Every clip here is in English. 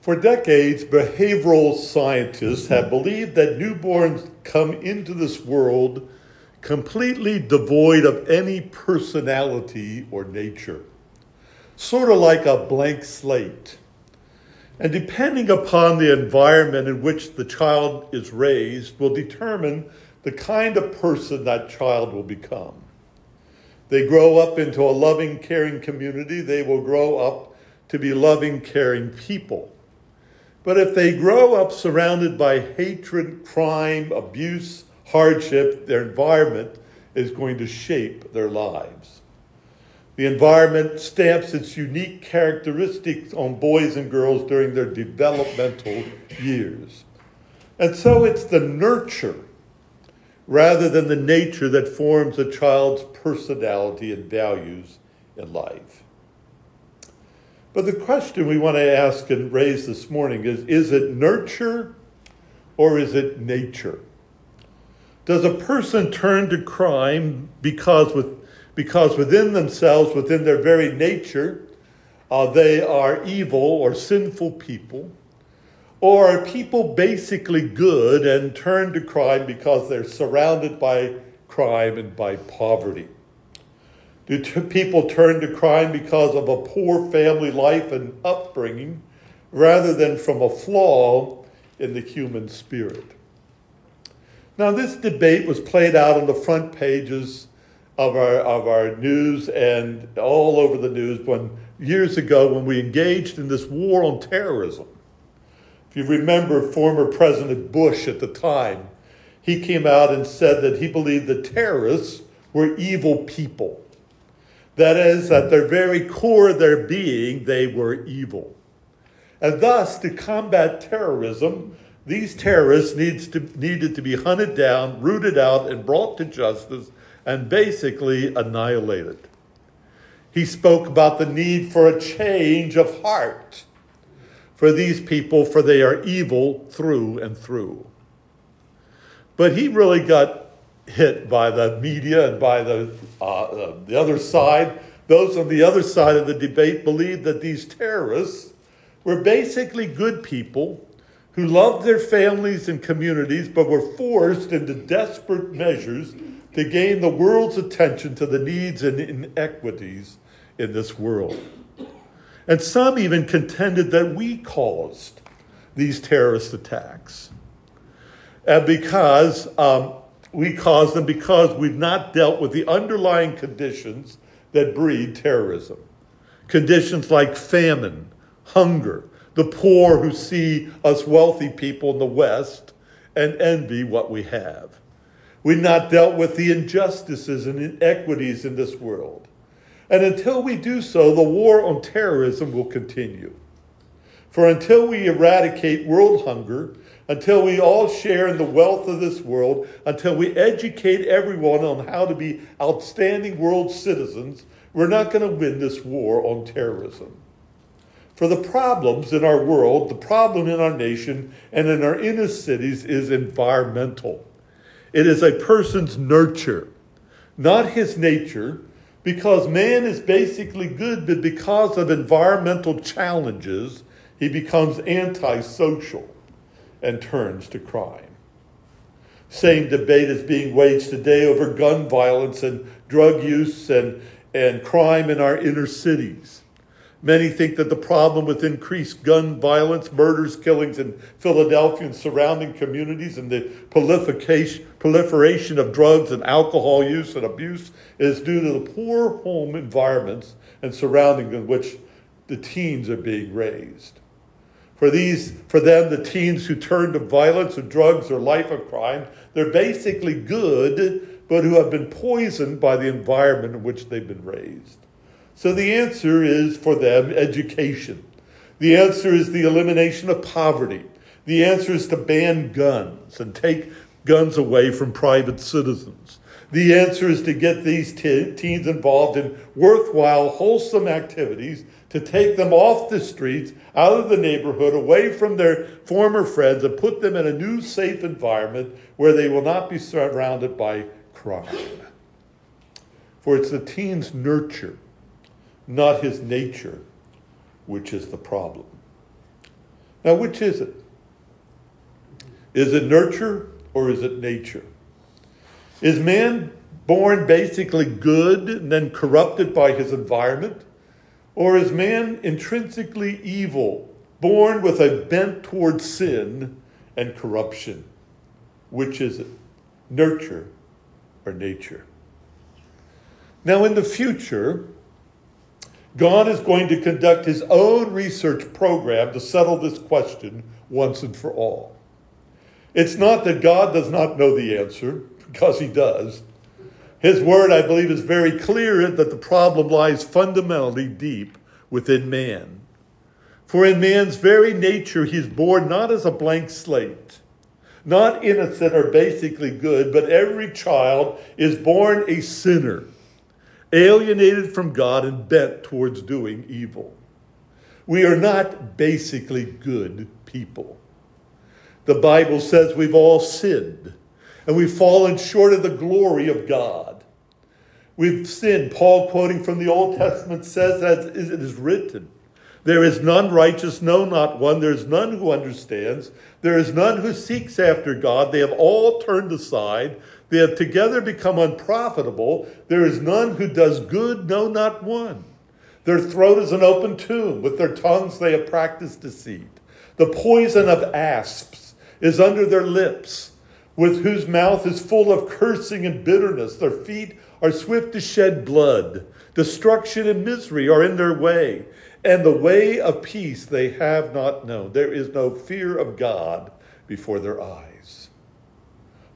For decades, behavioral scientists have believed that newborns come into this world completely devoid of any personality or nature, sort of like a blank slate. And depending upon the environment in which the child is raised, will determine the kind of person that child will become. They grow up into a loving, caring community, they will grow up to be loving, caring people. But if they grow up surrounded by hatred, crime, abuse, hardship, their environment is going to shape their lives. The environment stamps its unique characteristics on boys and girls during their developmental years. And so it's the nurture rather than the nature that forms a child's personality and values in life. But the question we want to ask and raise this morning is is it nurture or is it nature? Does a person turn to crime because, with, because within themselves, within their very nature, uh, they are evil or sinful people? Or are people basically good and turn to crime because they're surrounded by crime and by poverty? Do t- people turn to crime because of a poor family life and upbringing rather than from a flaw in the human spirit? Now, this debate was played out on the front pages of our, of our news and all over the news when years ago when we engaged in this war on terrorism. If you remember former President Bush at the time, he came out and said that he believed the terrorists were evil people. That is, at their very core their being, they were evil. And thus, to combat terrorism, these terrorists needs to, needed to be hunted down, rooted out, and brought to justice and basically annihilated. He spoke about the need for a change of heart for these people, for they are evil through and through. But he really got hit by the media and by the, uh, uh, the other side. Those on the other side of the debate believed that these terrorists were basically good people who loved their families and communities but were forced into desperate measures to gain the world's attention to the needs and inequities in this world. And some even contended that we caused these terrorist attacks. And because um, we cause them because we've not dealt with the underlying conditions that breed terrorism. Conditions like famine, hunger, the poor who see us wealthy people in the West and envy what we have. We've not dealt with the injustices and inequities in this world. And until we do so, the war on terrorism will continue. For until we eradicate world hunger, until we all share in the wealth of this world, until we educate everyone on how to be outstanding world citizens, we're not going to win this war on terrorism. For the problems in our world, the problem in our nation, and in our inner cities is environmental. It is a person's nurture, not his nature, because man is basically good, but because of environmental challenges, he becomes antisocial and turns to crime. Same debate is being waged today over gun violence and drug use and, and crime in our inner cities. Many think that the problem with increased gun violence, murders, killings in Philadelphia and surrounding communities, and the proliferation of drugs and alcohol use and abuse is due to the poor home environments and surroundings in which the teens are being raised. For these, for them, the teens who turn to violence or drugs or life of crime, they're basically good, but who have been poisoned by the environment in which they've been raised. So the answer is for them education. The answer is the elimination of poverty. The answer is to ban guns and take guns away from private citizens. The answer is to get these teens involved in worthwhile, wholesome activities to take them off the streets, out of the neighborhood, away from their former friends, and put them in a new, safe environment where they will not be surrounded by crime. For it's the teen's nurture not his nature, which is the problem. Now, which is it? Is it nurture or is it nature? Is man born basically good and then corrupted by his environment? Or is man intrinsically evil, born with a bent towards sin and corruption? Which is it? Nurture or nature? Now, in the future, God is going to conduct his own research program to settle this question once and for all. It's not that God does not know the answer, because he does. His word, I believe, is very clear that the problem lies fundamentally deep within man. For in man's very nature, he's born not as a blank slate, not innocent or basically good, but every child is born a sinner alienated from God and bent towards doing evil. We are not basically good people. The Bible says we've all sinned and we've fallen short of the glory of God. We've sinned. Paul, quoting from the Old Testament, says, as it is written, There is none righteous, no, not one. There is none who understands. There is none who seeks after God. They have all turned aside. They have together become unprofitable. There is none who does good, no, not one. Their throat is an open tomb. With their tongues they have practiced deceit. The poison of asps is under their lips, with whose mouth is full of cursing and bitterness. Their feet are swift to shed blood. Destruction and misery are in their way, and the way of peace they have not known. There is no fear of God before their eyes.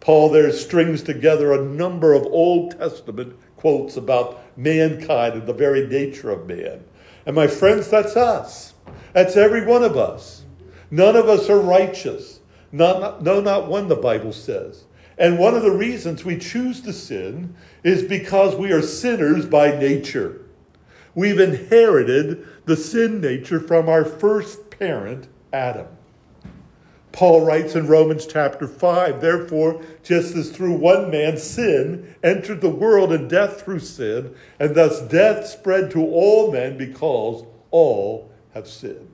Paul there strings together a number of Old Testament quotes about mankind and the very nature of man. And my friends, that's us. That's every one of us. None of us are righteous. Not, no, not one, the Bible says. And one of the reasons we choose to sin is because we are sinners by nature. We've inherited the sin nature from our first parent, Adam. Paul writes in Romans chapter 5, therefore, just as through one man sin entered the world and death through sin, and thus death spread to all men because all have sinned.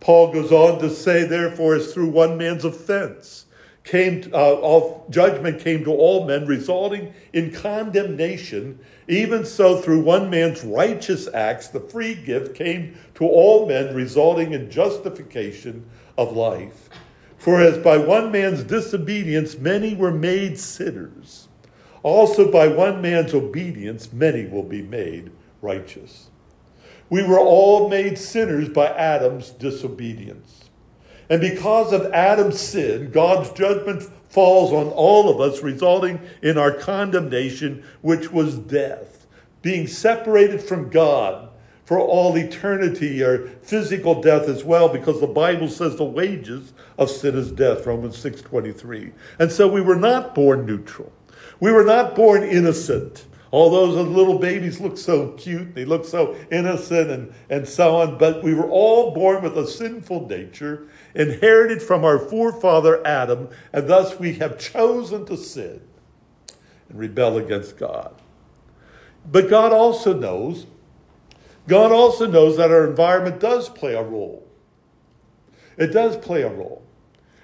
Paul goes on to say, therefore, as through one man's offense came uh, all, judgment came to all men, resulting in condemnation, even so through one man's righteous acts the free gift came to all men, resulting in justification of life. For as by one man's disobedience many were made sinners, also by one man's obedience many will be made righteous. We were all made sinners by Adam's disobedience. And because of Adam's sin, God's judgment falls on all of us, resulting in our condemnation, which was death, being separated from God for all eternity or physical death as well because the bible says the wages of sin is death romans 6.23 and so we were not born neutral. We were not born innocent although those little babies look so cute they look so innocent and, and so on but we were all born with a sinful nature inherited from our forefather adam and thus we have chosen to sin and rebel against god but god also knows God also knows that our environment does play a role. It does play a role.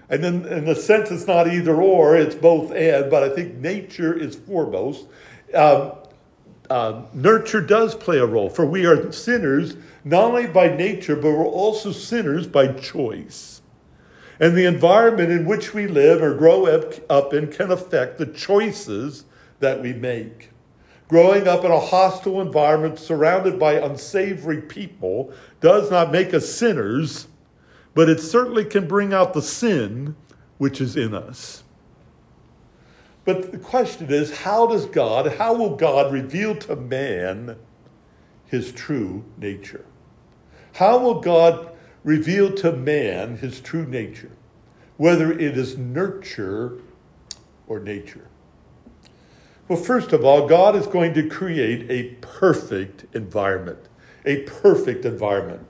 And then, in the sense, it's not either or, it's both and, but I think nature is foremost. Um, uh, nurture does play a role, for we are sinners not only by nature, but we're also sinners by choice. And the environment in which we live or grow up in can affect the choices that we make. Growing up in a hostile environment surrounded by unsavory people does not make us sinners, but it certainly can bring out the sin which is in us. But the question is how does God, how will God reveal to man his true nature? How will God reveal to man his true nature, whether it is nurture or nature? Well, first of all, God is going to create a perfect environment. A perfect environment.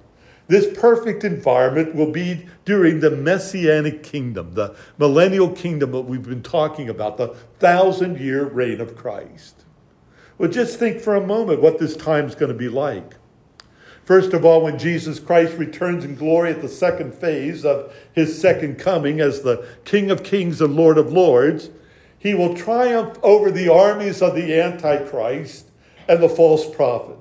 This perfect environment will be during the messianic kingdom, the millennial kingdom that we've been talking about, the thousand year reign of Christ. Well, just think for a moment what this time is going to be like. First of all, when Jesus Christ returns in glory at the second phase of his second coming as the King of Kings and Lord of Lords, he will triumph over the armies of the Antichrist and the false prophet.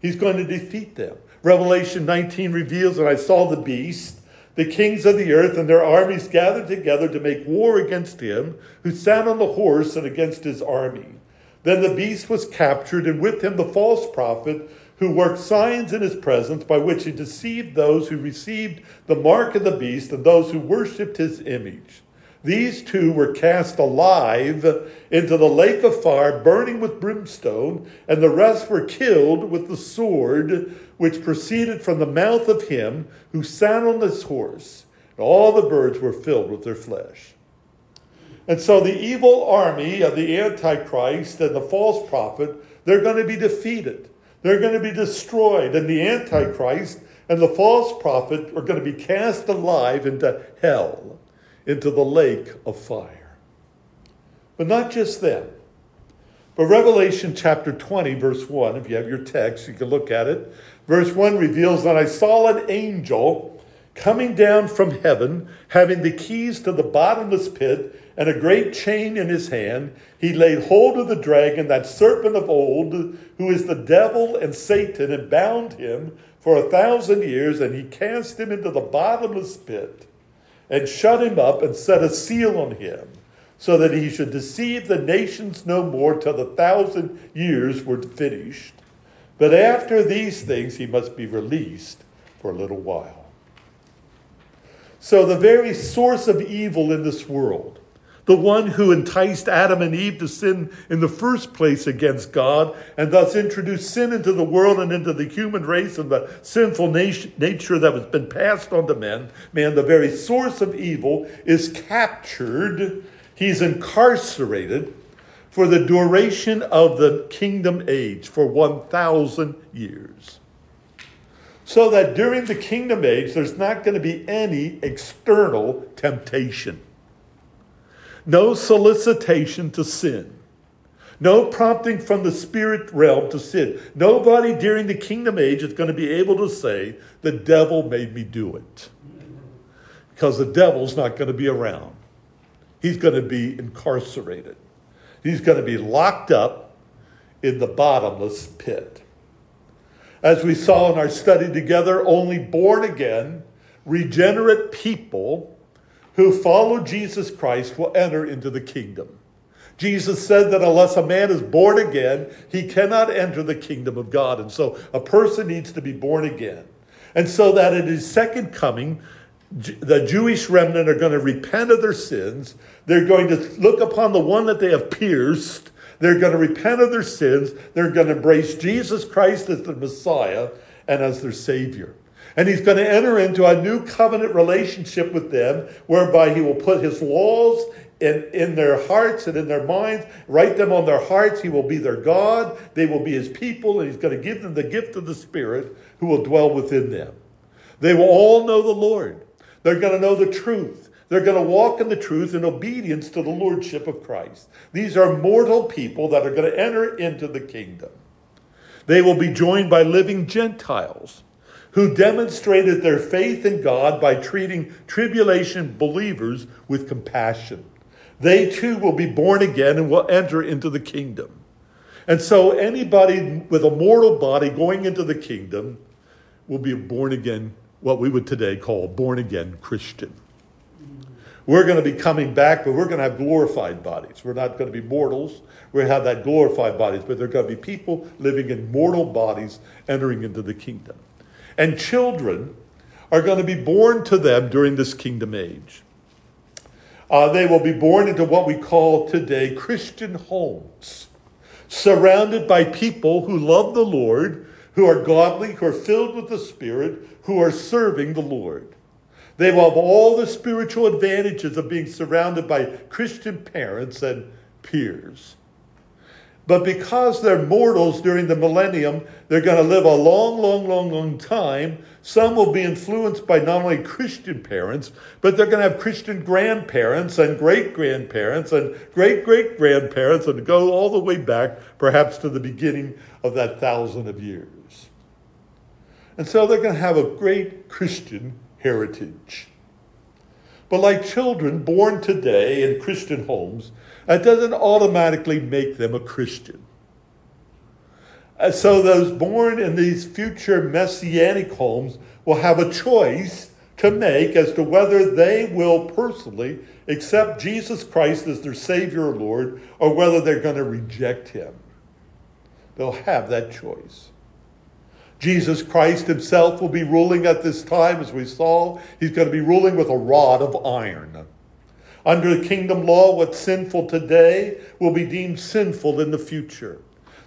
He's going to defeat them. Revelation 19 reveals, and I saw the beast, the kings of the earth and their armies gathered together to make war against him who sat on the horse and against his army. Then the beast was captured, and with him the false prophet who worked signs in his presence by which he deceived those who received the mark of the beast and those who worshipped his image. These two were cast alive into the lake of fire, burning with brimstone, and the rest were killed with the sword which proceeded from the mouth of him who sat on this horse. And all the birds were filled with their flesh. And so the evil army of the Antichrist and the false prophet, they're going to be defeated. They're going to be destroyed. And the Antichrist and the false prophet are going to be cast alive into hell, into the lake of fire. But not just them. But Revelation chapter 20, verse 1, if you have your text, you can look at it. Verse 1 reveals that I saw an angel coming down from heaven, having the keys to the bottomless pit and a great chain in his hand. He laid hold of the dragon, that serpent of old, who is the devil and Satan, and bound him for a thousand years, and he cast him into the bottomless pit and shut him up and set a seal on him so that he should deceive the nations no more till the thousand years were finished. But after these things he must be released for a little while. So, the very source of evil in this world, the one who enticed Adam and Eve to sin in the first place against God and thus introduced sin into the world and into the human race and the sinful nature that has been passed on to men, man, the very source of evil is captured. He's incarcerated for the duration of the kingdom age, for 1,000 years. So that during the kingdom age, there's not going to be any external temptation, no solicitation to sin. No prompting from the spirit realm to sin. Nobody during the kingdom age is going to be able to say, the devil made me do it. Because the devil's not going to be around. He's going to be incarcerated. He's going to be locked up in the bottomless pit. As we saw in our study together, only born again, regenerate people who follow Jesus Christ will enter into the kingdom. Jesus said that unless a man is born again, he cannot enter the kingdom of God. And so a person needs to be born again. And so that at his second coming, the Jewish remnant are going to repent of their sins. They're going to look upon the one that they have pierced. They're going to repent of their sins. They're going to embrace Jesus Christ as the Messiah and as their Savior. And he's going to enter into a new covenant relationship with them, whereby he will put his laws in, in their hearts and in their minds, write them on their hearts. He will be their God. They will be his people, and he's going to give them the gift of the Spirit who will dwell within them. They will all know the Lord. They're going to know the truth. They're going to walk in the truth in obedience to the lordship of Christ. These are mortal people that are going to enter into the kingdom. They will be joined by living Gentiles who demonstrated their faith in God by treating tribulation believers with compassion. They too will be born again and will enter into the kingdom. And so, anybody with a mortal body going into the kingdom will be born again what we would today call a born again Christian. We're going to be coming back, but we're going to have glorified bodies. We're not going to be mortals. We're going to have that glorified bodies, but they're going to be people living in mortal bodies entering into the kingdom. And children are going to be born to them during this kingdom age. Uh, they will be born into what we call today Christian homes, surrounded by people who love the Lord who are godly, who are filled with the Spirit, who are serving the Lord. They will have all the spiritual advantages of being surrounded by Christian parents and peers. But because they're mortals during the millennium, they're going to live a long, long, long, long time. Some will be influenced by not only Christian parents, but they're going to have Christian grandparents and great grandparents and great great grandparents and go all the way back, perhaps to the beginning of that thousand of years. And so they're going to have a great Christian heritage. But like children born today in Christian homes, that doesn't automatically make them a Christian. And so those born in these future messianic homes will have a choice to make as to whether they will personally accept Jesus Christ as their Savior or Lord or whether they're going to reject Him. They'll have that choice. Jesus Christ himself will be ruling at this time, as we saw. He's going to be ruling with a rod of iron. Under the kingdom law, what's sinful today will be deemed sinful in the future.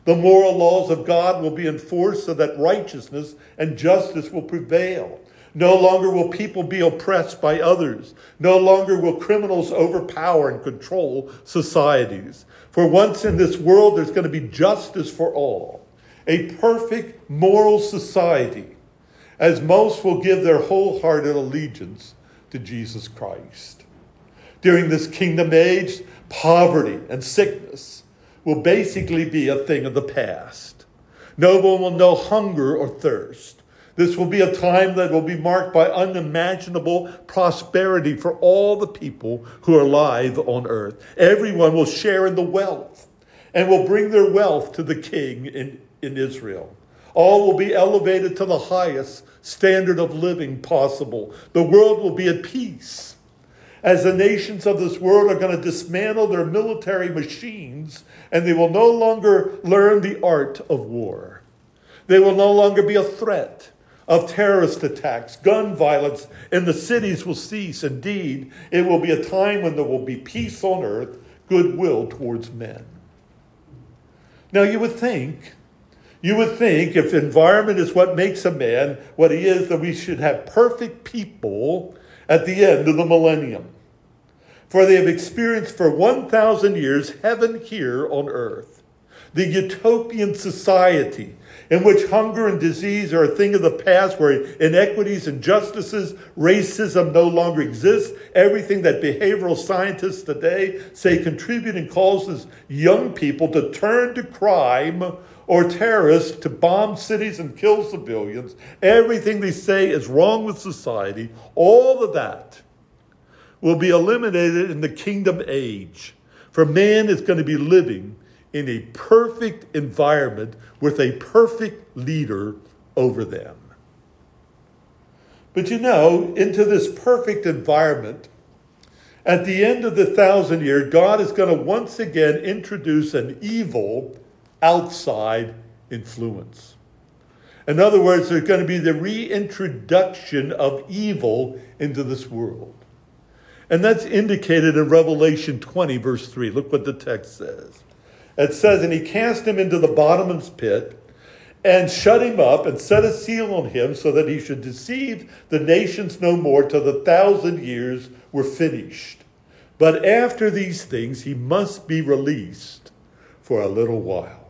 The moral laws of God will be enforced so that righteousness and justice will prevail. No longer will people be oppressed by others. No longer will criminals overpower and control societies. For once in this world, there's going to be justice for all a perfect moral society, as most will give their wholehearted allegiance to Jesus Christ. During this kingdom age, poverty and sickness will basically be a thing of the past. No one will know hunger or thirst. This will be a time that will be marked by unimaginable prosperity for all the people who are alive on earth. Everyone will share in the wealth and will bring their wealth to the king in in Israel. All will be elevated to the highest standard of living possible. The world will be at peace. As the nations of this world are going to dismantle their military machines and they will no longer learn the art of war. They will no longer be a threat of terrorist attacks, gun violence in the cities will cease. Indeed, it will be a time when there will be peace on earth, goodwill towards men. Now, you would think you would think if environment is what makes a man what he is, that we should have perfect people at the end of the millennium. For they have experienced for 1,000 years heaven here on earth, the utopian society in which hunger and disease are a thing of the past, where inequities, and injustices, racism no longer exist. Everything that behavioral scientists today say contribute and causes young people to turn to crime or terrorists to bomb cities and kill civilians. Everything they say is wrong with society. All of that will be eliminated in the kingdom age. For man is going to be living in a perfect environment with a perfect leader over them. But you know, into this perfect environment, at the end of the thousand year, God is going to once again introduce an evil outside influence. In other words, there's going to be the reintroduction of evil into this world. And that's indicated in Revelation 20, verse 3. Look what the text says. It says, And he cast him into the bottomless pit and shut him up and set a seal on him so that he should deceive the nations no more till the thousand years were finished. But after these things, he must be released for a little while.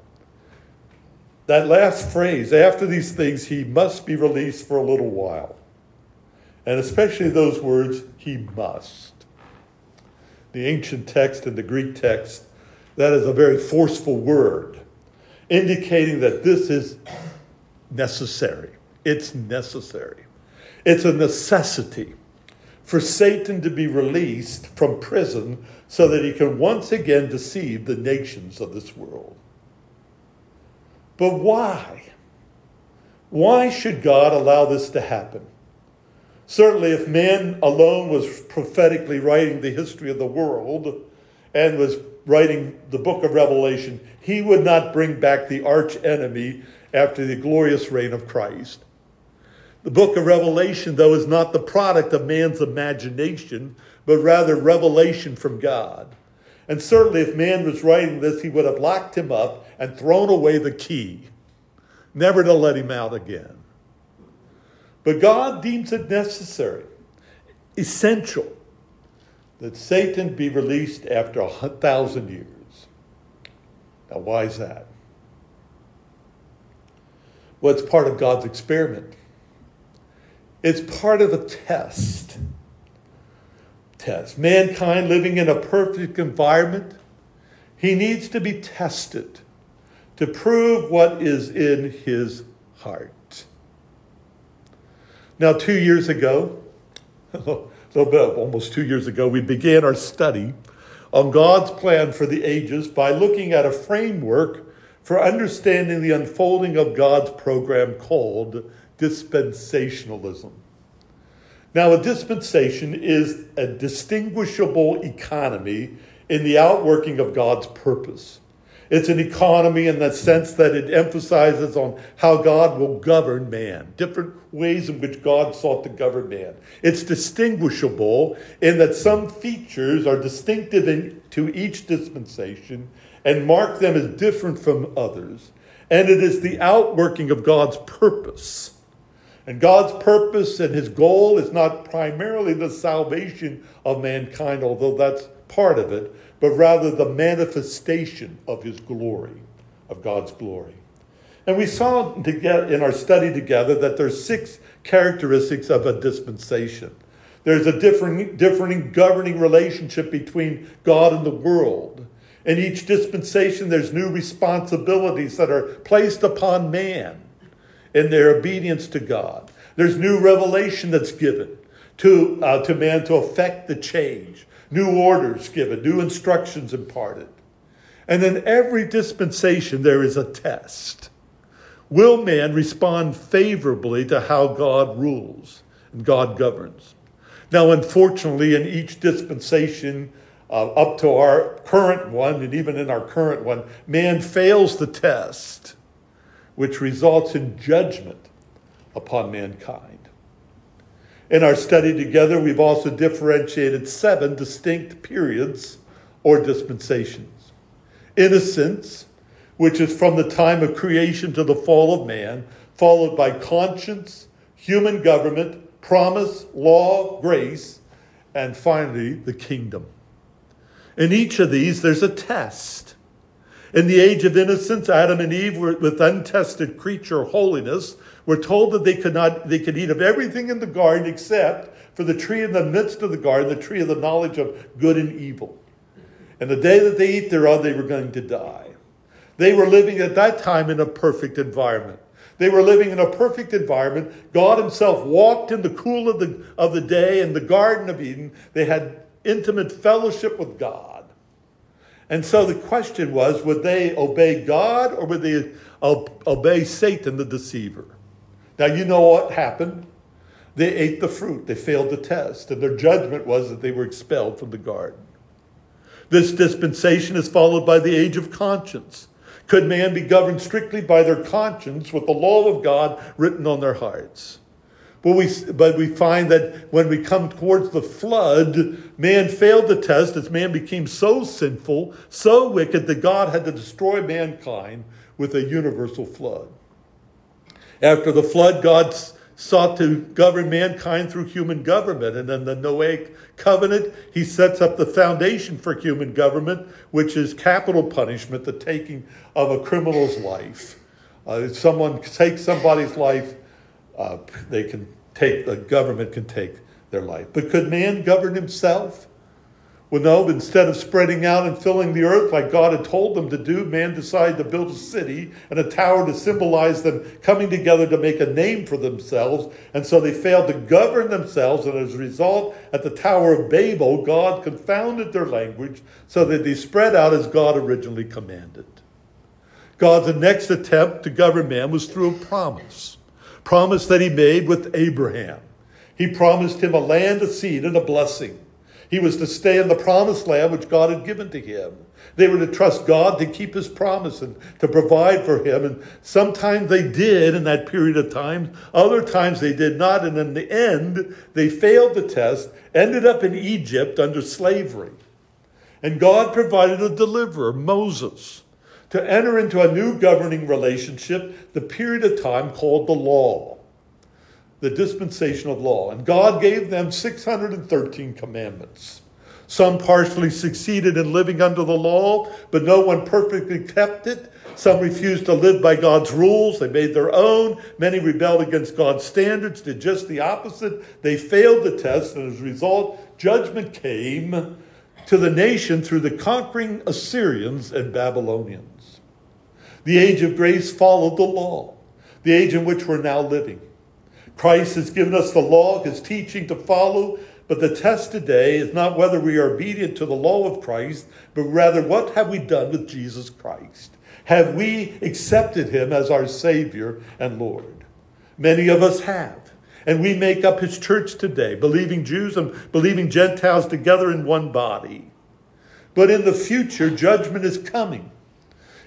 That last phrase, after these things, he must be released for a little while. And especially those words, he must. The ancient text and the Greek text, that is a very forceful word, indicating that this is necessary. It's necessary. It's a necessity for Satan to be released from prison so that he can once again deceive the nations of this world. But why? Why should God allow this to happen? Certainly, if man alone was prophetically writing the history of the world and was writing the book of Revelation, he would not bring back the arch enemy after the glorious reign of Christ. The book of Revelation, though, is not the product of man's imagination, but rather revelation from God. And certainly, if man was writing this, he would have locked him up and thrown away the key, never to let him out again. But God deems it necessary, essential, that Satan be released after a thousand years. Now, why is that? Well, it's part of God's experiment. It's part of a test. Test. Mankind living in a perfect environment, he needs to be tested to prove what is in his heart. Now, two years ago, a oh, Oh, little bit, almost two years ago, we began our study on God's plan for the ages by looking at a framework for understanding the unfolding of God's program called dispensationalism. Now, a dispensation is a distinguishable economy in the outworking of God's purpose. It's an economy in the sense that it emphasizes on how God will govern man, different ways in which God sought to govern man. It's distinguishable in that some features are distinctive in, to each dispensation and mark them as different from others. And it is the outworking of God's purpose. And God's purpose and his goal is not primarily the salvation of mankind, although that's part of it, but rather the manifestation of his glory, of God's glory. And we saw together in our study together that there's six characteristics of a dispensation. There's a different, differing governing relationship between God and the world. In each dispensation, there's new responsibilities that are placed upon man in their obedience to God. There's new revelation that's given to, uh, to man to affect the change new orders given, new instructions imparted. And in every dispensation, there is a test. Will man respond favorably to how God rules and God governs? Now, unfortunately, in each dispensation, uh, up to our current one, and even in our current one, man fails the test, which results in judgment upon mankind. In our study together, we've also differentiated seven distinct periods or dispensations. Innocence, which is from the time of creation to the fall of man, followed by conscience, human government, promise, law, grace, and finally the kingdom. In each of these, there's a test. In the age of innocence, Adam and Eve were with untested creature holiness, were told that they could not they could eat of everything in the garden except for the tree in the midst of the garden, the tree of the knowledge of good and evil. And the day that they eat thereof, they were going to die. They were living at that time in a perfect environment. They were living in a perfect environment. God Himself walked in the cool of the, of the day in the Garden of Eden. They had intimate fellowship with God. And so the question was would they obey God or would they obey Satan, the deceiver? Now, you know what happened? They ate the fruit, they failed the test, and their judgment was that they were expelled from the garden. This dispensation is followed by the age of conscience. Could man be governed strictly by their conscience with the law of God written on their hearts? But we, but we find that when we come towards the flood, man failed the test as man became so sinful, so wicked that God had to destroy mankind with a universal flood. After the flood, God sought to govern mankind through human government. And in the Noahic covenant, he sets up the foundation for human government, which is capital punishment, the taking of a criminal's life. Uh, if someone takes somebody's life, uh, they can take, the government can take their life. But could man govern himself? Well, no, instead of spreading out and filling the earth like God had told them to do, man decided to build a city and a tower to symbolize them coming together to make a name for themselves. And so they failed to govern themselves. And as a result, at the Tower of Babel, God confounded their language so that they spread out as God originally commanded. God's next attempt to govern man was through a promise. Promise that he made with Abraham. He promised him a land, a seed, and a blessing. He was to stay in the promised land which God had given to him. They were to trust God to keep his promise and to provide for him. And sometimes they did in that period of time, other times they did not. And in the end, they failed the test, ended up in Egypt under slavery. And God provided a deliverer, Moses, to enter into a new governing relationship, the period of time called the law the dispensation of law. And God gave them 613 commandments. Some partially succeeded in living under the law, but no one perfectly kept it. Some refused to live by God's rules. They made their own. Many rebelled against God's standards, did just the opposite. They failed the test, and as a result, judgment came to the nation through the conquering Assyrians and Babylonians. The age of grace followed the law, the age in which we're now living. Christ has given us the law, his teaching to follow, but the test today is not whether we are obedient to the law of Christ, but rather what have we done with Jesus Christ? Have we accepted him as our Savior and Lord? Many of us have. And we make up his church today, believing Jews and believing Gentiles together in one body. But in the future, judgment is coming.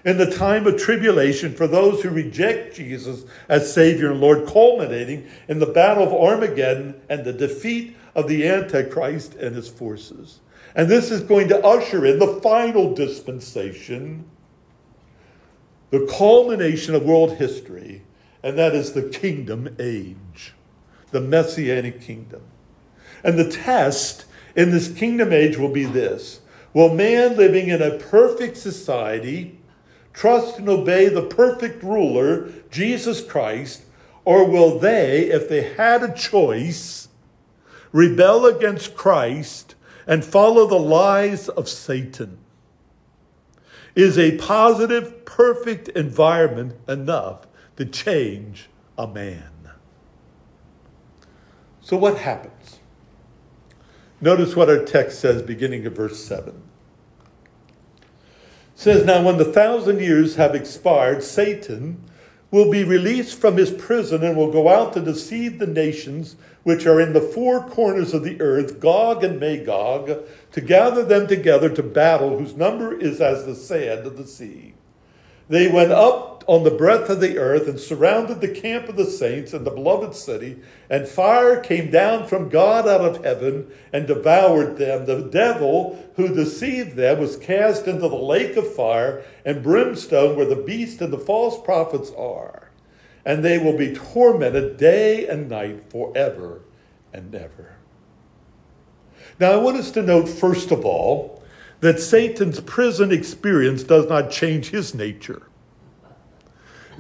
In the time of tribulation, for those who reject Jesus as Savior and Lord, culminating in the battle of Armageddon and the defeat of the Antichrist and his forces. And this is going to usher in the final dispensation, the culmination of world history, and that is the kingdom age, the messianic kingdom. And the test in this kingdom age will be this Will man living in a perfect society trust and obey the perfect ruler, Jesus Christ, or will they, if they had a choice, rebel against Christ and follow the lies of Satan? Is a positive, perfect environment enough to change a man? So, what happens? Notice what our text says beginning of verse 7 says, Now when the thousand years have expired, Satan will be released from his prison and will go out to deceive the nations which are in the four corners of the earth, Gog and Magog, to gather them together to battle, whose number is as the sand of the sea. They went up on the breadth of the earth and surrounded the camp of the saints and the beloved city, and fire came down from God out of heaven and devoured them. The devil who deceived them was cast into the lake of fire and brimstone where the beast and the false prophets are, and they will be tormented day and night forever and ever. Now, I want us to note, first of all, that Satan's prison experience does not change his nature.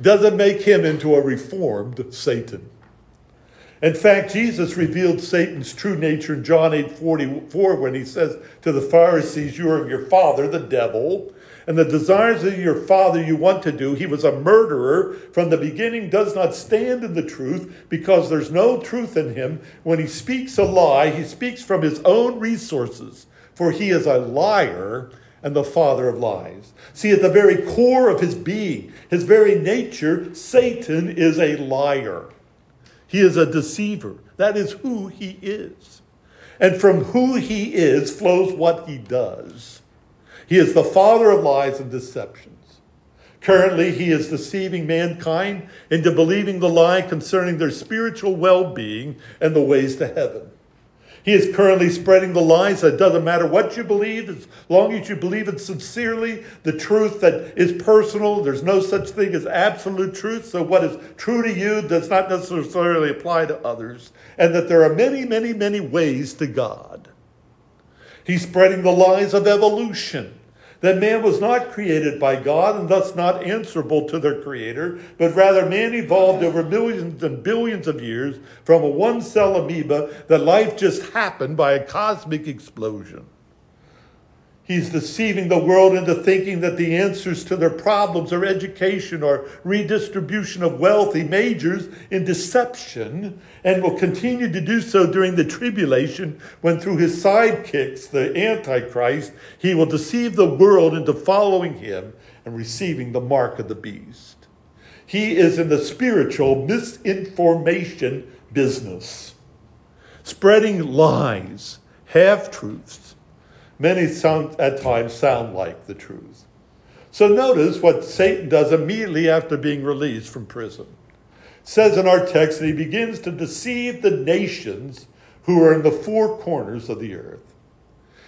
Doesn't make him into a reformed Satan. In fact, Jesus revealed Satan's true nature in John 8 44 when he says to the Pharisees, You are of your father, the devil, and the desires of your father you want to do. He was a murderer from the beginning, does not stand in the truth because there's no truth in him. When he speaks a lie, he speaks from his own resources for he is a liar and the father of lies. See, at the very core of his being, his very nature, Satan is a liar. He is a deceiver. That is who he is. And from who he is flows what he does. He is the father of lies and deceptions. Currently, he is deceiving mankind into believing the lie concerning their spiritual well being and the ways to heaven. He is currently spreading the lies that doesn't matter what you believe, as long as you believe it sincerely, the truth that is personal. There's no such thing as absolute truth. So, what is true to you does not necessarily apply to others, and that there are many, many, many ways to God. He's spreading the lies of evolution that man was not created by God and thus not answerable to their creator, but rather man evolved over millions and billions of years from a one cell amoeba that life just happened by a cosmic explosion. He's deceiving the world into thinking that the answers to their problems are education or redistribution of wealth. He majors in deception and will continue to do so during the tribulation when, through his sidekicks, the Antichrist, he will deceive the world into following him and receiving the mark of the beast. He is in the spiritual misinformation business, spreading lies, half truths many sound, at times sound like the truth. So notice what Satan does immediately after being released from prison. It says in our text that he begins to deceive the nations who are in the four corners of the earth.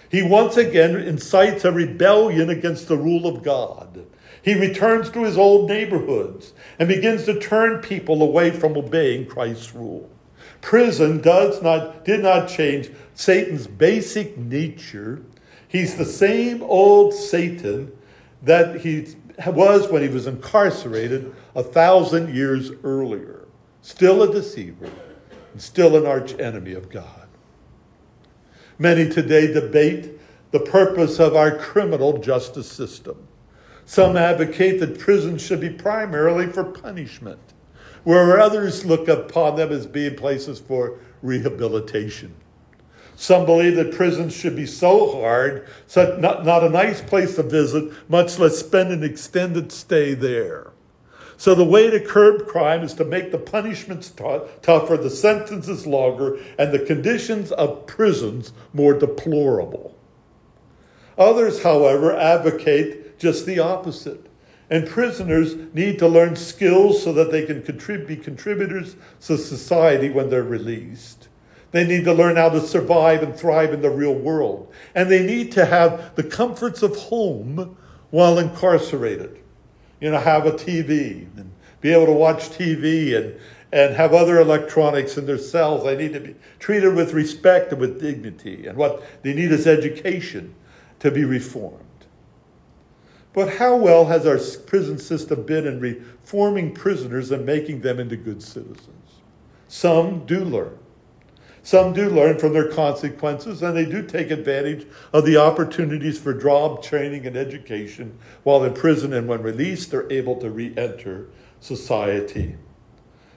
He once again incites a rebellion against the rule of God. He returns to his old neighborhoods and begins to turn people away from obeying Christ's rule. Prison does not, did not change Satan's basic nature He's the same old Satan that he was when he was incarcerated a thousand years earlier. Still a deceiver, and still an archenemy of God. Many today debate the purpose of our criminal justice system. Some advocate that prisons should be primarily for punishment, where others look upon them as being places for rehabilitation. Some believe that prisons should be so hard, so not, not a nice place to visit, much less spend an extended stay there. So the way to curb crime is to make the punishments t- tougher, the sentences longer, and the conditions of prisons more deplorable. Others, however, advocate just the opposite. And prisoners need to learn skills so that they can contrib- be contributors to society when they're released. They need to learn how to survive and thrive in the real world. And they need to have the comforts of home while incarcerated you know, have a TV and be able to watch TV and, and have other electronics in their cells. They need to be treated with respect and with dignity. And what they need is education to be reformed. But how well has our prison system been in reforming prisoners and making them into good citizens? Some do learn. Some do learn from their consequences and they do take advantage of the opportunities for job training and education while in prison, and when released, they're able to re enter society.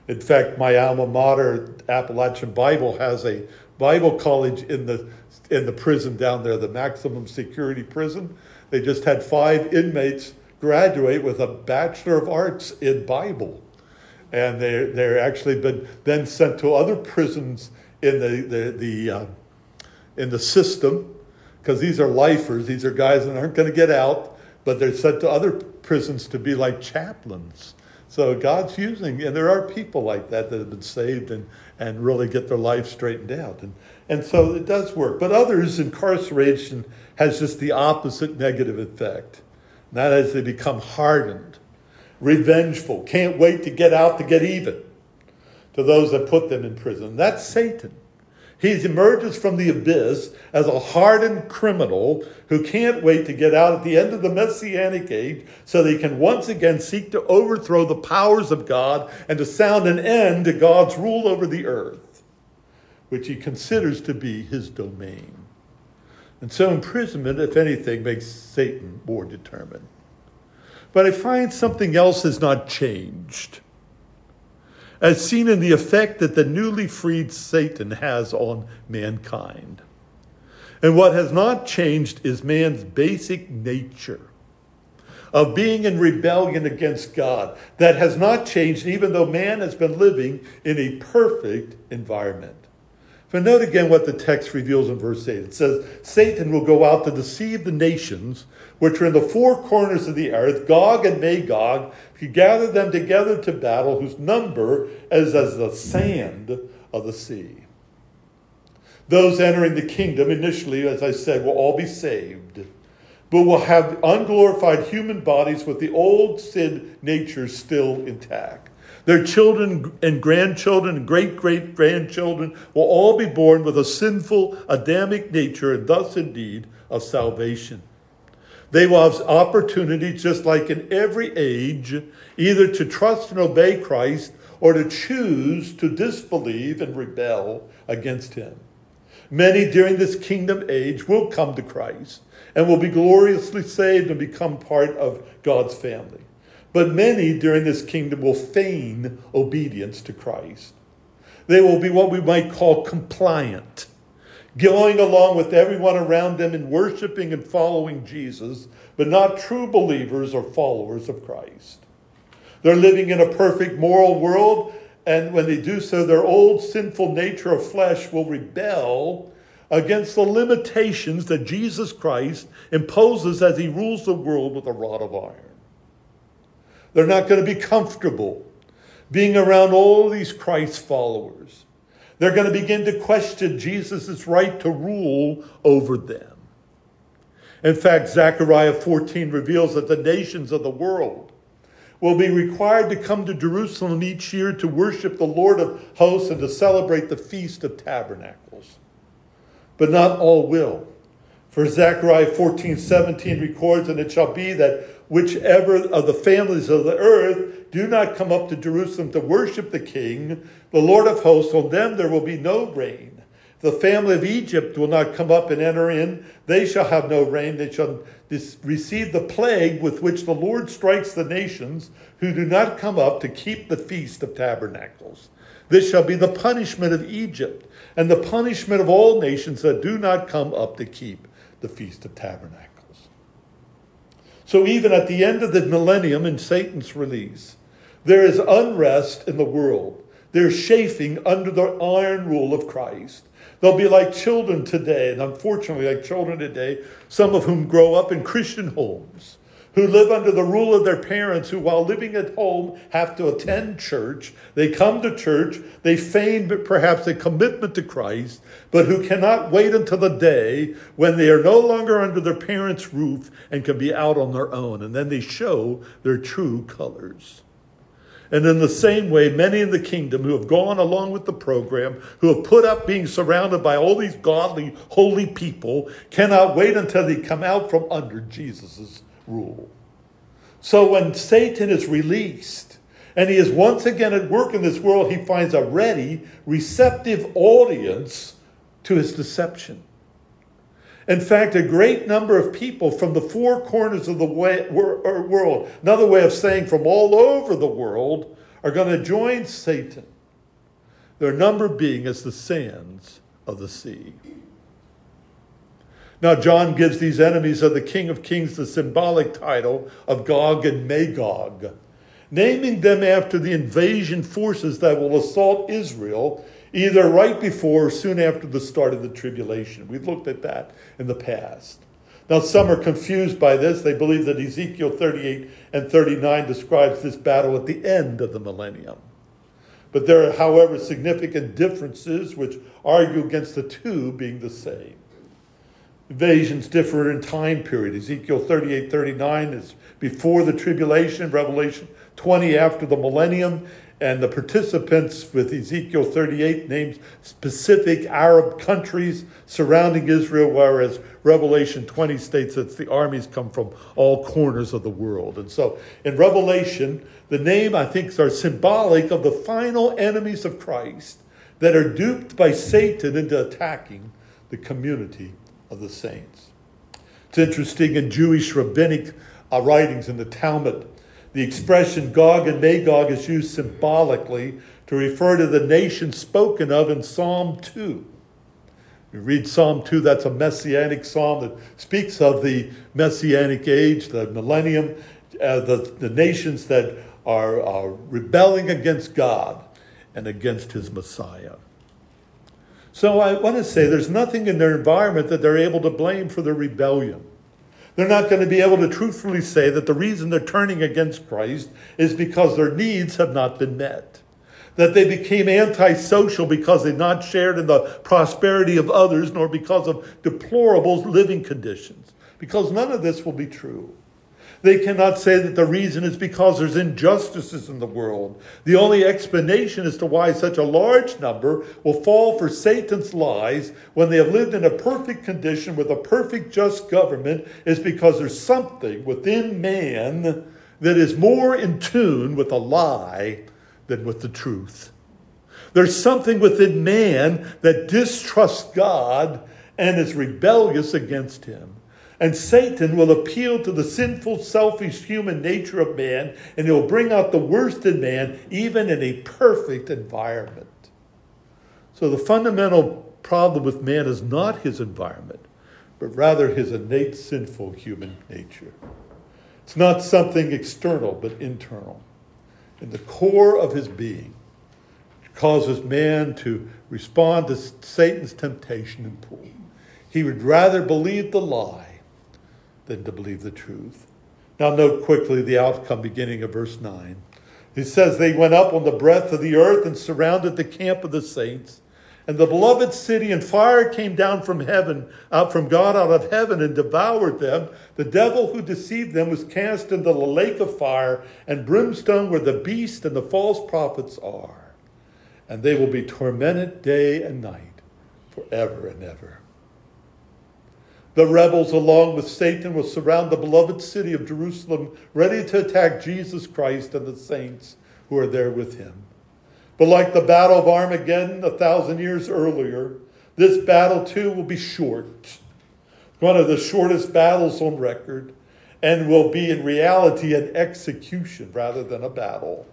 In fact, my alma mater, Appalachian Bible, has a Bible college in the, in the prison down there, the maximum security prison. They just had five inmates graduate with a Bachelor of Arts in Bible. And they're, they're actually been then sent to other prisons in the, the, the uh, in the system because these are lifers. These are guys that aren't going to get out, but they're sent to other prisons to be like chaplains. So God's using, and there are people like that that have been saved and, and really get their life straightened out. And, and so it does work. But others, incarceration has just the opposite negative effect. And that is they become hardened, revengeful, can't wait to get out to get even to those that put them in prison. That's Satan. He emerges from the abyss as a hardened criminal who can't wait to get out at the end of the messianic age so that he can once again seek to overthrow the powers of God and to sound an end to God's rule over the earth, which he considers to be his domain. And so imprisonment, if anything, makes Satan more determined. But I find something else has not changed as seen in the effect that the newly freed Satan has on mankind. And what has not changed is man's basic nature of being in rebellion against God. That has not changed, even though man has been living in a perfect environment. But note again what the text reveals in verse 8. It says, Satan will go out to deceive the nations which are in the four corners of the earth, Gog and Magog, to gather them together to battle, whose number is as the sand of the sea. Those entering the kingdom initially, as I said, will all be saved, but will have unglorified human bodies with the old sin nature still intact. Their children and grandchildren and great great grandchildren will all be born with a sinful Adamic nature and thus indeed of salvation. They will have opportunities, just like in every age, either to trust and obey Christ or to choose to disbelieve and rebel against him. Many during this kingdom age will come to Christ and will be gloriously saved and become part of God's family. But many during this kingdom will feign obedience to Christ. They will be what we might call compliant going along with everyone around them in worshiping and following Jesus, but not true believers or followers of Christ. They're living in a perfect moral world, and when they do so, their old sinful nature of flesh will rebel against the limitations that Jesus Christ imposes as he rules the world with a rod of iron. They're not going to be comfortable being around all these Christ followers. They're going to begin to question Jesus' right to rule over them. In fact, Zechariah 14 reveals that the nations of the world will be required to come to Jerusalem each year to worship the Lord of hosts and to celebrate the Feast of Tabernacles. But not all will. For Zechariah 14 17 records, And it shall be that whichever of the families of the earth do not come up to Jerusalem to worship the King, the Lord of hosts, on them there will be no rain, The family of Egypt will not come up and enter in. They shall have no rain. They shall receive the plague with which the Lord strikes the nations who do not come up to keep the feast of tabernacles. This shall be the punishment of Egypt and the punishment of all nations that do not come up to keep the feast of tabernacles. So, even at the end of the millennium in Satan's release, there is unrest in the world. They're chafing under the iron rule of Christ. They'll be like children today, and unfortunately, like children today, some of whom grow up in Christian homes, who live under the rule of their parents, who, while living at home, have to attend church. They come to church, they feign perhaps a commitment to Christ, but who cannot wait until the day when they are no longer under their parents' roof and can be out on their own. And then they show their true colors. And in the same way, many in the kingdom who have gone along with the program, who have put up being surrounded by all these godly, holy people, cannot wait until they come out from under Jesus' rule. So when Satan is released and he is once again at work in this world, he finds a ready, receptive audience to his deception. In fact, a great number of people from the four corners of the way, er, world, another way of saying from all over the world, are going to join Satan. Their number being as the sands of the sea. Now, John gives these enemies of the King of Kings the symbolic title of Gog and Magog, naming them after the invasion forces that will assault Israel either right before or soon after the start of the tribulation. We've looked at that in the past. Now, some are confused by this. They believe that Ezekiel 38 and 39 describes this battle at the end of the millennium. But there are, however, significant differences which argue against the two being the same. Invasions differ in time period. Ezekiel 38 39 is before the tribulation, Revelation 20 after the millennium, and the participants with Ezekiel 38 names specific Arab countries surrounding Israel, whereas Revelation 20 states that the armies come from all corners of the world. And so in Revelation, the name I think are symbolic of the final enemies of Christ that are duped by Satan into attacking the community of the saints. It's interesting in Jewish rabbinic uh, writings in the Talmud the expression Gog and Magog is used symbolically to refer to the nation spoken of in Psalm 2. You read Psalm 2, that's a messianic psalm that speaks of the messianic age, the millennium, uh, the, the nations that are, are rebelling against God and against his Messiah. So I want to say there's nothing in their environment that they're able to blame for their rebellion. They're not going to be able to truthfully say that the reason they're turning against Christ is because their needs have not been met. That they became antisocial because they not shared in the prosperity of others, nor because of deplorable living conditions. Because none of this will be true. They cannot say that the reason is because there's injustices in the world. The only explanation as to why such a large number will fall for Satan's lies when they have lived in a perfect condition with a perfect just government is because there's something within man that is more in tune with a lie than with the truth. There's something within man that distrusts God and is rebellious against him. And Satan will appeal to the sinful, selfish human nature of man, and he'll bring out the worst in man, even in a perfect environment. So the fundamental problem with man is not his environment, but rather his innate sinful human nature. It's not something external, but internal. In the core of his being, it causes man to respond to Satan's temptation and pull. He would rather believe the lie than to believe the truth. Now, note quickly the outcome beginning of verse 9. It says, They went up on the breadth of the earth and surrounded the camp of the saints. And the beloved city and fire came down from heaven, out from God out of heaven, and devoured them. The devil who deceived them was cast into the lake of fire and brimstone where the beast and the false prophets are. And they will be tormented day and night forever and ever. The rebels, along with Satan, will surround the beloved city of Jerusalem, ready to attack Jesus Christ and the saints who are there with him. But like the Battle of Armageddon a thousand years earlier, This battle, too, will be short, one of the shortest battles on record, and will be in reality an execution rather than a battle.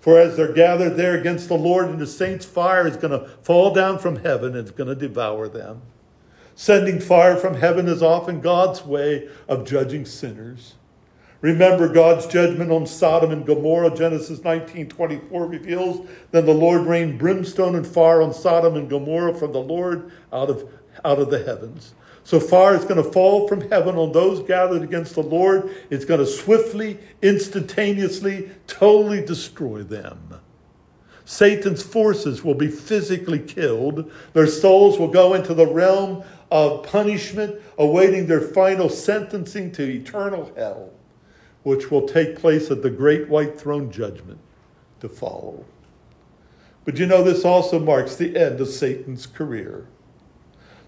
For as they're gathered there against the Lord and the saints, fire is going to fall down from heaven and it's going to devour them. Sending fire from heaven is often God's way of judging sinners. Remember God's judgment on Sodom and Gomorrah. Genesis 19:24 reveals, then the Lord rained brimstone and fire on Sodom and Gomorrah from the Lord out of, out of the heavens. So fire is going to fall from heaven on those gathered against the Lord. It's going to swiftly, instantaneously, totally destroy them. Satan's forces will be physically killed. Their souls will go into the realm of punishment, awaiting their final sentencing to eternal hell which will take place at the great white throne judgment to follow. But you know, this also marks the end of Satan's career.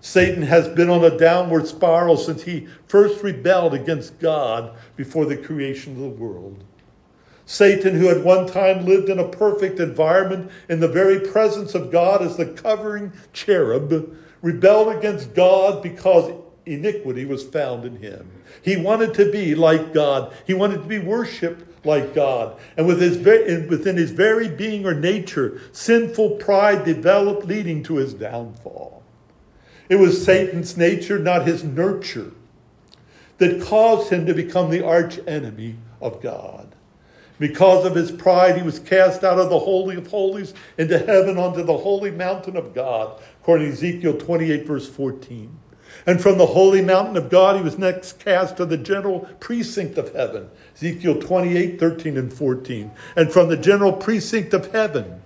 Satan has been on a downward spiral since he first rebelled against God before the creation of the world. Satan, who at one time lived in a perfect environment in the very presence of God as the covering cherub, rebelled against God because iniquity was found in him. He wanted to be like God. He wanted to be worshiped like God. And with his within his very being or nature, sinful pride developed, leading to his downfall. It was Satan's nature, not his nurture, that caused him to become the arch enemy of God. Because of his pride, he was cast out of the Holy of Holies into heaven onto the holy mountain of God, according to Ezekiel 28, verse 14. And from the holy mountain of God, he was next cast to the general precinct of heaven. Ezekiel 28, 13, and 14. And from the general precinct of heaven,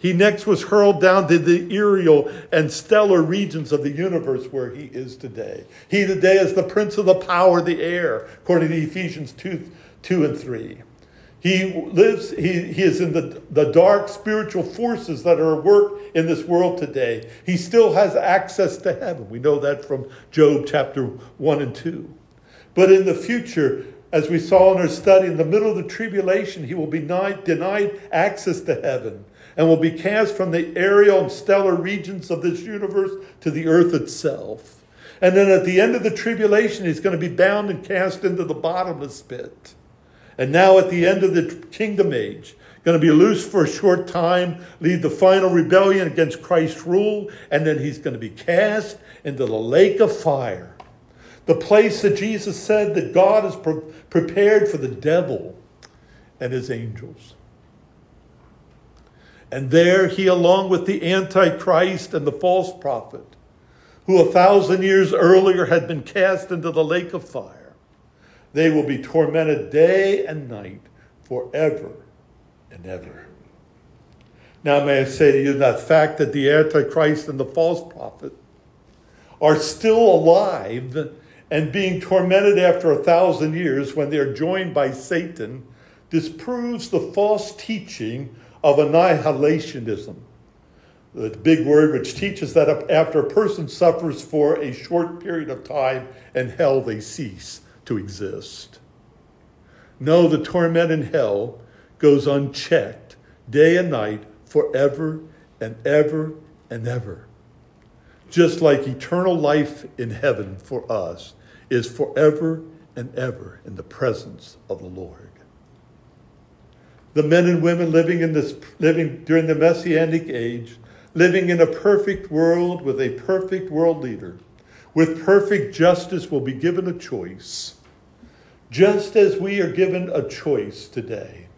he next was hurled down to the aerial and stellar regions of the universe where he is today. He today is the prince of the power of the air, according to Ephesians 2, 2 and 3. He lives, he, he is in the, the dark spiritual forces that are at work in this world today. He still has access to heaven. We know that from Job chapter 1 and 2. But in the future, as we saw in our study, in the middle of the tribulation, he will be denied, denied access to heaven and will be cast from the aerial and stellar regions of this universe to the earth itself. And then at the end of the tribulation, he's going to be bound and cast into the bottomless pit. And now, at the end of the kingdom age, going to be loose for a short time, lead the final rebellion against Christ's rule, and then he's going to be cast into the lake of fire. The place that Jesus said that God has pre- prepared for the devil and his angels. And there he, along with the Antichrist and the false prophet, who a thousand years earlier had been cast into the lake of fire, they will be tormented day and night forever and ever. Now, may I say to you that the fact that the Antichrist and the false prophet are still alive and being tormented after a thousand years when they are joined by Satan disproves the false teaching of annihilationism. The big word which teaches that after a person suffers for a short period of time in hell, they cease to exist. No, the torment in hell goes unchecked day and night forever and ever and ever. Just like eternal life in heaven for us is forever and ever in the presence of the Lord. The men and women living in this living during the messianic age, living in a perfect world with a perfect world leader, with perfect justice will be given a choice just as we are given a choice today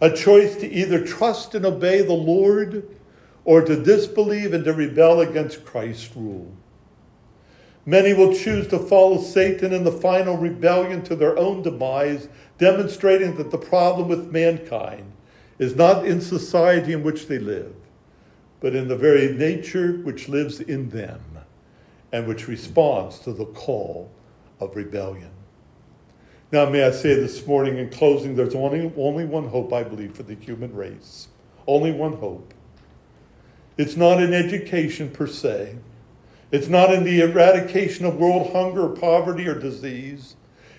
a choice to either trust and obey the Lord or to disbelieve and to rebel against Christ's rule. Many will choose to follow Satan in the final rebellion to their own demise, demonstrating that the problem with mankind is not in society in which they live, but in the very nature which lives in them and which responds to the call of rebellion. Now, may I say this morning in closing, there's only, only one hope, I believe, for the human race. Only one hope. It's not in education per se, it's not in the eradication of world hunger, poverty, or disease.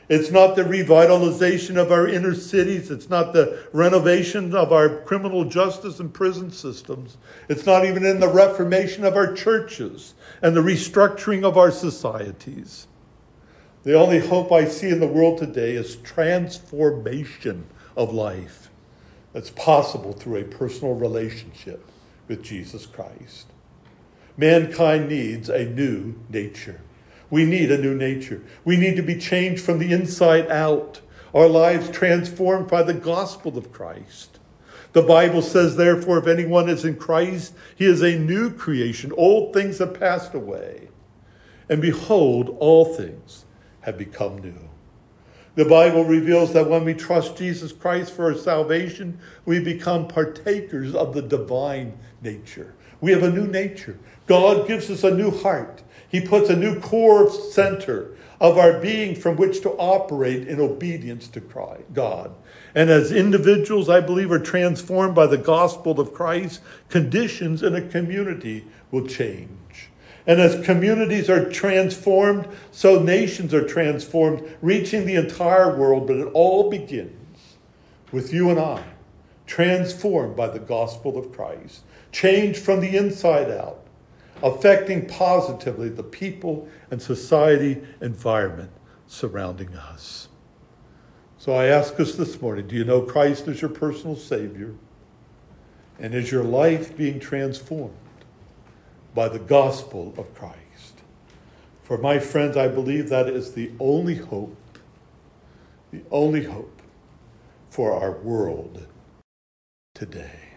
It's not the revitalization of our inner cities. It's not the renovation of our criminal justice and prison systems. It's not even in the reformation of our churches and the restructuring of our societies. The only hope I see in the world today is transformation of life that's possible through a personal relationship with Jesus Christ. Mankind needs a new nature. We need a new nature. We need to be changed from the inside out, our lives transformed by the gospel of Christ. The Bible says, therefore, if anyone is in Christ, he is a new creation. Old things have passed away. And behold, all things have become new. The Bible reveals that when we trust Jesus Christ for our salvation, we become partakers of the divine nature. We have a new nature. God gives us a new heart. He puts a new core center of our being from which to operate in obedience to God. And as individuals, I believe, are transformed by the gospel of Christ, conditions in a community will change. And as communities are transformed, so nations are transformed, reaching the entire world. But it all begins with you and I, transformed by the gospel of Christ, changed from the inside out affecting positively the people and society environment surrounding us. So I ask us this morning do you know Christ as your personal Savior? And is your life being transformed by the gospel of Christ? For my friends, I believe that is the only hope, the only hope for our world today.